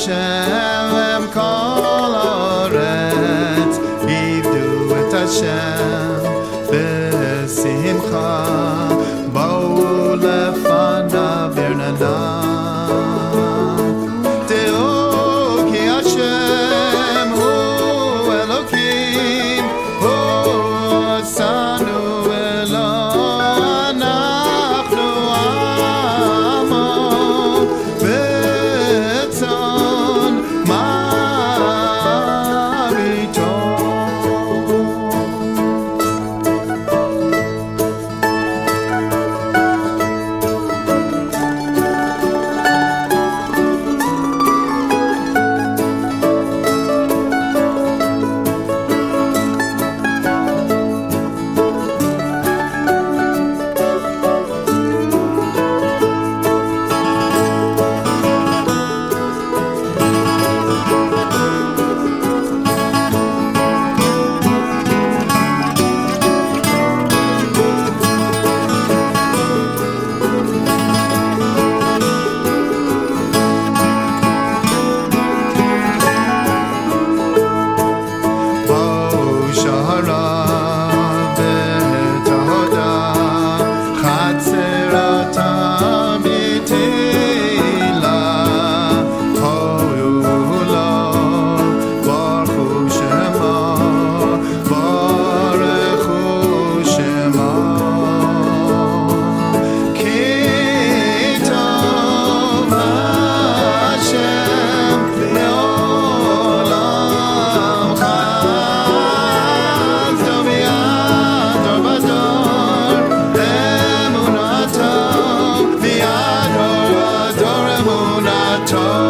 Hashem kol oretz Hivdu et Hashem B'simcha Bo'u lefana birnada guitar.